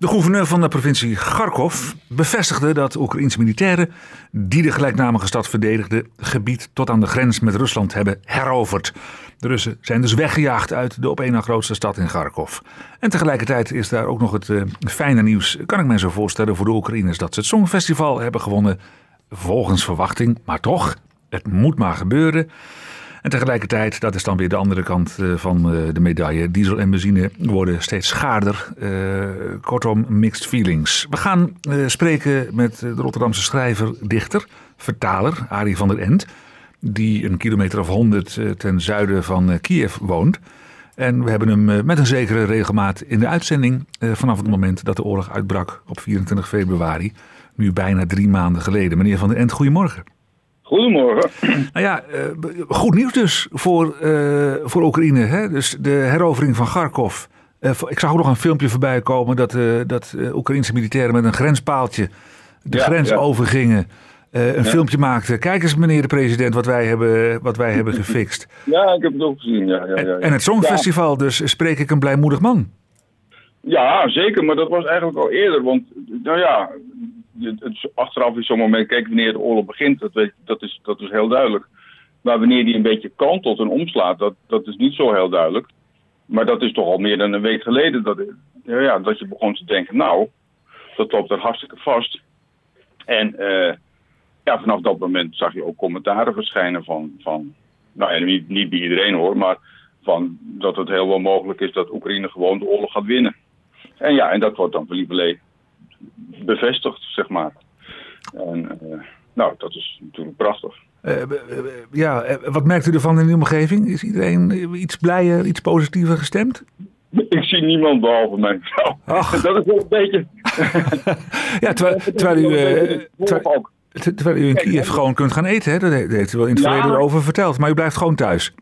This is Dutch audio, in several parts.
De gouverneur van de provincie Kharkov bevestigde dat Oekraïense militairen die de gelijknamige stad verdedigden, gebied tot aan de grens met Rusland hebben heroverd. De Russen zijn dus weggejaagd uit de op één na grootste stad in Kharkov. En tegelijkertijd is daar ook nog het uh, fijne nieuws, kan ik mij zo voorstellen, voor de Oekraïners dat ze het Songfestival hebben gewonnen. Volgens verwachting, maar toch, het moet maar gebeuren. En tegelijkertijd, dat is dan weer de andere kant eh, van eh, de medaille. Diesel en benzine worden steeds schaarder. Uh, kortom, mixed feelings. We gaan spreken met de Rotterdamse schrijver, dichter, vertaler, Arie van der End. Die een kilometer of honderd ten zuiden van Kiev woont. En we hebben hem met een zekere regelmaat in de uitzending. vanaf het moment dat de oorlog uitbrak op 24 februari. Nu bijna drie maanden geleden. Meneer van der End, goedemorgen. Goedemorgen. Nou ja, uh, goed nieuws dus voor, uh, voor Oekraïne. Hè? Dus de herovering van Kharkov. Uh, ik zag ook nog een filmpje voorbij komen dat, dat Oekraïnse militairen met een grenspaaltje de ja, grens ja. overgingen. een ja. filmpje maakten. Kijk eens, meneer de president, wat wij hebben, wat wij hebben gefixt. Ja, ik heb het ook gezien. Ja, ja, ja, En het Songfestival, dus spreek ik een blijmoedig man. Ja, zeker, maar dat was eigenlijk al eerder. Want, nou ja, achteraf is zo'n moment, kijk wanneer de oorlog begint, dat, weet, dat, is, dat heel duidelijk. Maar wanneer die een beetje kantelt en omslaat, dat, dat is niet zo heel duidelijk. Maar dat is toch al meer dan een week geleden dat, ja, dat je begon te denken, nou, dat loopt er hartstikke vast. En uh, ja, vanaf dat moment zag je ook commentaren verschijnen van, van nou ja, niet, niet bij iedereen hoor, maar van dat het heel wel mogelijk is dat Oekraïne gewoon de oorlog gaat winnen. En ja, en dat wordt dan voor bevestigd, zeg maar. En uh, nou, dat is natuurlijk prachtig. Uh, ja, wat merkt u ervan in uw omgeving? Is iedereen iets blijer, iets positiever gestemd? Ik zie niemand behalve mijzelf. Ach. Dat is wel een beetje. ja, terwijl, terwijl u. Uh, terwijl, terwijl u in Kiev gewoon kunt gaan eten, hè? dat heeft u wel in het verleden over verteld. Maar u blijft gewoon thuis.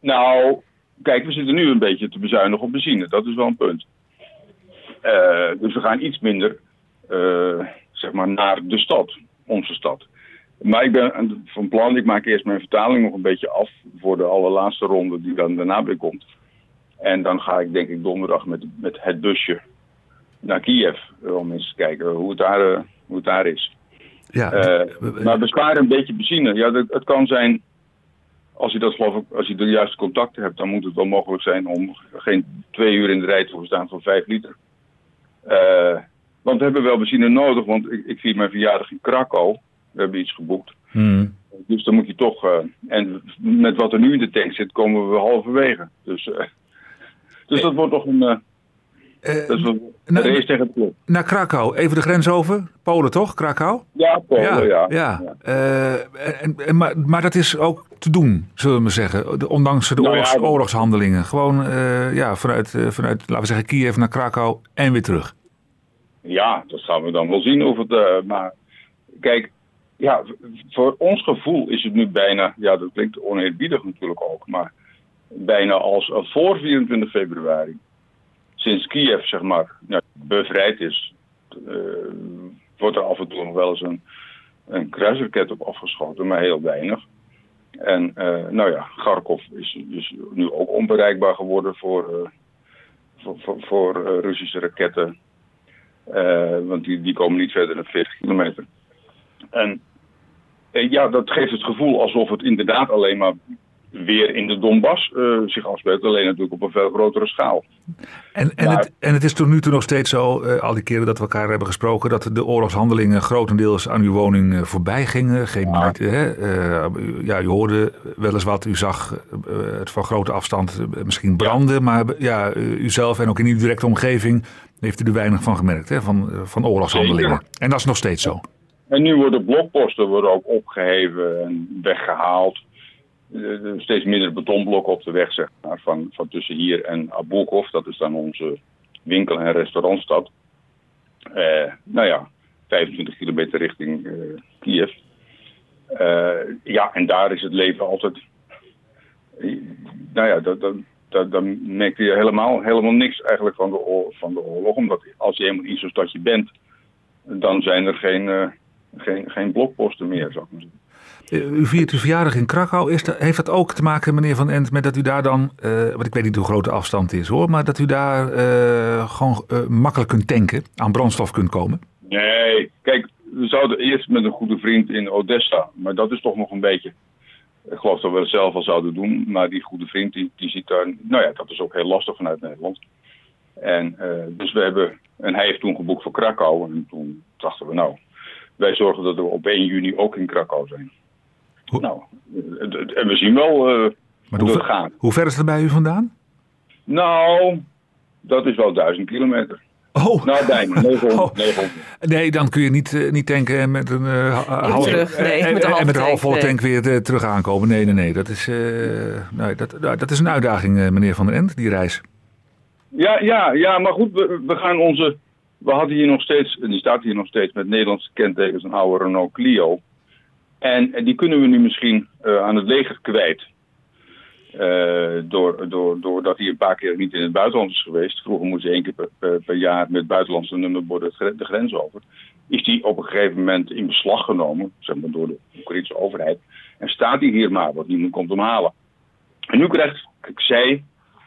Nou, kijk, we zitten nu een beetje te bezuinigen op benzine. Dat is wel een punt. Uh, dus we gaan iets minder zeg maar naar de stad, onze stad. Maar ik ben van plan, ik maak eerst mijn vertaling nog een beetje af voor de allerlaatste ronde die dan daarna weer komt. En dan ga ik denk ik donderdag met, met het busje naar Kiev om eens te kijken hoe het daar, uh, hoe het daar is. Ja, uh, maar besparen een beetje benzine. Ja, dat, het kan zijn, als je dat geloof ik, als je de juiste contacten hebt, dan moet het wel mogelijk zijn om geen twee uur in de rij te staan voor vijf liter. Uh, want we hebben wel benzine nodig, want ik, ik vier mijn verjaardag in Krakau. We hebben iets geboekt. Hmm. Dus dan moet je toch. Uh, en met wat er nu in de tank zit, komen we halverwege. Dus, uh, dus dat wordt toch een. Uh, dat is een race tegen het club. Naar Krakau, even de grens over. Polen toch? Krakau? Ja, Polen, ja. ja. ja. En, en, maar, maar dat is ook te doen, zullen we maar zeggen. Ondanks de nou, oorlogs, ja, oorlogshandelingen. Gewoon ja, vanuit, vanuit, laten we zeggen, Kiev naar Krakau en weer terug. Ja, dat gaan we dan wel zien of het. Uh, maar kijk, ja, voor ons gevoel is het nu bijna. Ja, dat klinkt oneerbiedig natuurlijk ook. Maar bijna als uh, voor 24 februari. Sinds Kiev, zeg maar, ja, bevrijd is. Uh, wordt er af en toe nog wel eens een, een kruisraket op afgeschoten, maar heel weinig. En nou ja, Kharkov is dus nu ook onbereikbaar geworden voor, voor, voor Russische raketten. Uh, want die, die komen niet verder dan 40 kilometer. En uh, ja, dat geeft het gevoel alsof het inderdaad alleen maar weer in de Donbass uh, zich afspeelt. Alleen natuurlijk op een veel grotere schaal. En, en, het, en het is tot nu toe nog steeds zo, al die keren dat we elkaar hebben gesproken, dat de oorlogshandelingen grotendeels aan uw woning voorbij gingen. Geen ja. hè? ja, u hoorde wel eens wat, u zag het van grote afstand misschien branden. Ja. Maar ja, u zelf en ook in uw directe omgeving heeft u er weinig van gemerkt, hè? Van, eh, van oorlogshandelingen. En dat is nog steeds zo. En nu worden blokposten worden ook opgeheven en weggehaald. Steeds minder betonblokken op de weg, zeg maar, van, van tussen hier en Abukov. Dat is dan onze winkel- en restaurantstad. Uh, nou ja, 25 kilometer richting Kiev. Ja, en daar is het leven altijd. Nou ja, dat, dan merkte je helemaal, helemaal niks eigenlijk van de, van de oorlog. Omdat als je helemaal in zo'n stadje bent, dan zijn er geen, geen, geen blokposten meer, zou ik maar zeggen. Uh, u viert uw verjaardag in Krakau. Is heeft dat ook te maken, meneer Van Ent, met dat u daar dan, uh, want ik weet niet hoe groot de afstand is hoor, maar dat u daar uh, gewoon makkelijk kunt tanken, aan brandstof kunt komen? Nee, kijk, we zouden eerst met een goede vriend in Odessa, maar dat is toch nog een beetje. Ik geloof dat we het zelf al zouden doen, maar die goede vriend die, die ziet daar, nou ja, dat is ook heel lastig vanuit Nederland. En dus we hebben, en hij heeft toen geboekt voor Krakau en toen dachten we nou, wij zorgen dat we op 1 juni ook in Krakau zijn. Nou, en we zien wel uh, maar hoe hoe, het gaat. Hoe ver is het bij u vandaan? Nou, dat is wel duizend kilometer. Oh. Nou, bijna. 900. Oh. 900. Nee, dan kun je niet, uh, niet tanken met een uh, half, terug, nee, en, met een halve en met een half tank, volle nee. tank weer uh, terug aankomen. Nee, nee, nee. Dat is, nee, dat, nou, dat is een uitdaging, meneer Van der End, die reis. Ja, ja, ja, maar goed, we, we gaan onze we hadden hier nog steeds, en die staat hier nog steeds met Nederlandse kentekens, een oude Renault Clio. En, die kunnen we nu misschien uh, aan het leger kwijt. Uh, door, door, doordat hij een paar keer niet in het buitenland is geweest. Vroeger moest hij één keer per, per, per jaar met buitenlandse nummerborden de grens over. Is die op een gegeven moment in beslag genomen, zeg maar door de Oekraïnse overheid. En staat hij hier maar, want niemand komt hem halen. En nu krijgt zij,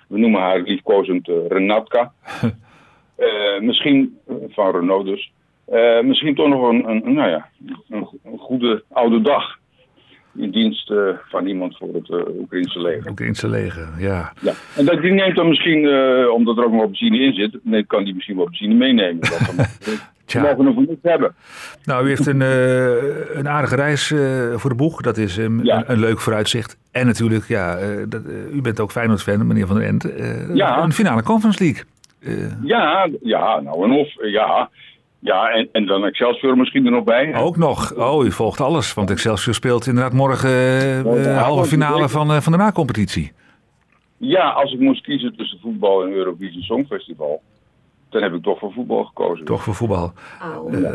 we noemen haar liefkozend uh, Renatka. Misschien van Renault dus. Uh, misschien toch nog een, een, nou ja, een, een, goede oude dag. In dienst uh, van iemand voor het Oekraïnse leger. Oekraïnse leger, ja. ja. En dat, die neemt dan misschien, omdat er ook nog benzine in zit, nee, kan die misschien wat benzine meenemen. Dat we mogen hem voor niets hebben. Nou, u heeft een, een aardige reis voor de boeg. Dat is um, Ja. een, een, leuk vooruitzicht. En natuurlijk, ja, dat, u bent ook Feyenoord-fan, meneer Van der Ent. Ja. Een finale Conference League. Ja, ja, nou en of. Ja, ja en, en dan Excelsior misschien er nog bij. Ook nog. Oh, u volgt alles. Want Excelsior speelt inderdaad morgen uh, ja, halve finale van, uh, van de na-competitie. Ja, als ik moest kiezen tussen voetbal en Eurovisie Songfestival, dan heb ik toch voor voetbal gekozen. Toch voor voetbal. Oh. Uh,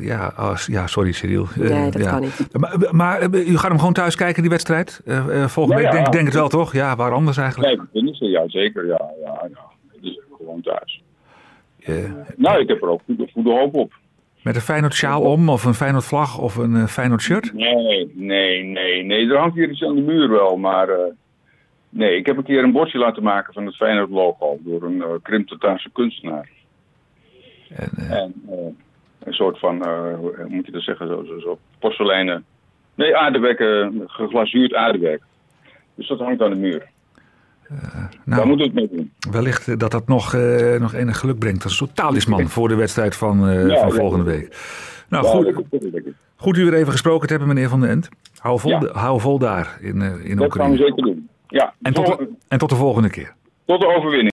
ja, oh, ja, sorry Cyril. nee, dat ja. kan niet. Maar, maar, u gaat hem gewoon thuis kijken, die wedstrijd? volgende Ja, week, ja. denk, denk het wel toch? Ja, waar anders eigenlijk? Nee, dat is ja, zeker. Ja, ja, ja. Dus gewoon thuis. Uh, nou, ik heb er ook goede, goede hoop op. Met een Feyenoord sjaal om, of een Feyenoord vlag, of een uh, Feyenoord shirt? Nee, nee, nee, nee. Er hangt hier iets aan de muur wel, maar... Uh, nee, ik heb een keer een bordje laten maken van het Feyenoord logo door een uh, kunstenaar. En, en een soort van, hoe moet je dat zeggen, zo, zo, zo porseleinen... Nee, aardewerk, geglazuurd aardewerk. Dus dat hangt aan de muur. Daar nou, moeten we het mee doen. wellicht dat dat nog, uh, nog enig geluk brengt. Dat is een soort talisman voor de wedstrijd van, Ja, van volgende week. Nou, goed, goed u weer even gesproken te hebben, meneer Van den End. Hou vol, Ja. de- hou vol daar in, eh, in Dat gaan we Oekraïne. zeker doen. Ja, En tot, tot, en tot de volgende keer. tot de overwinning.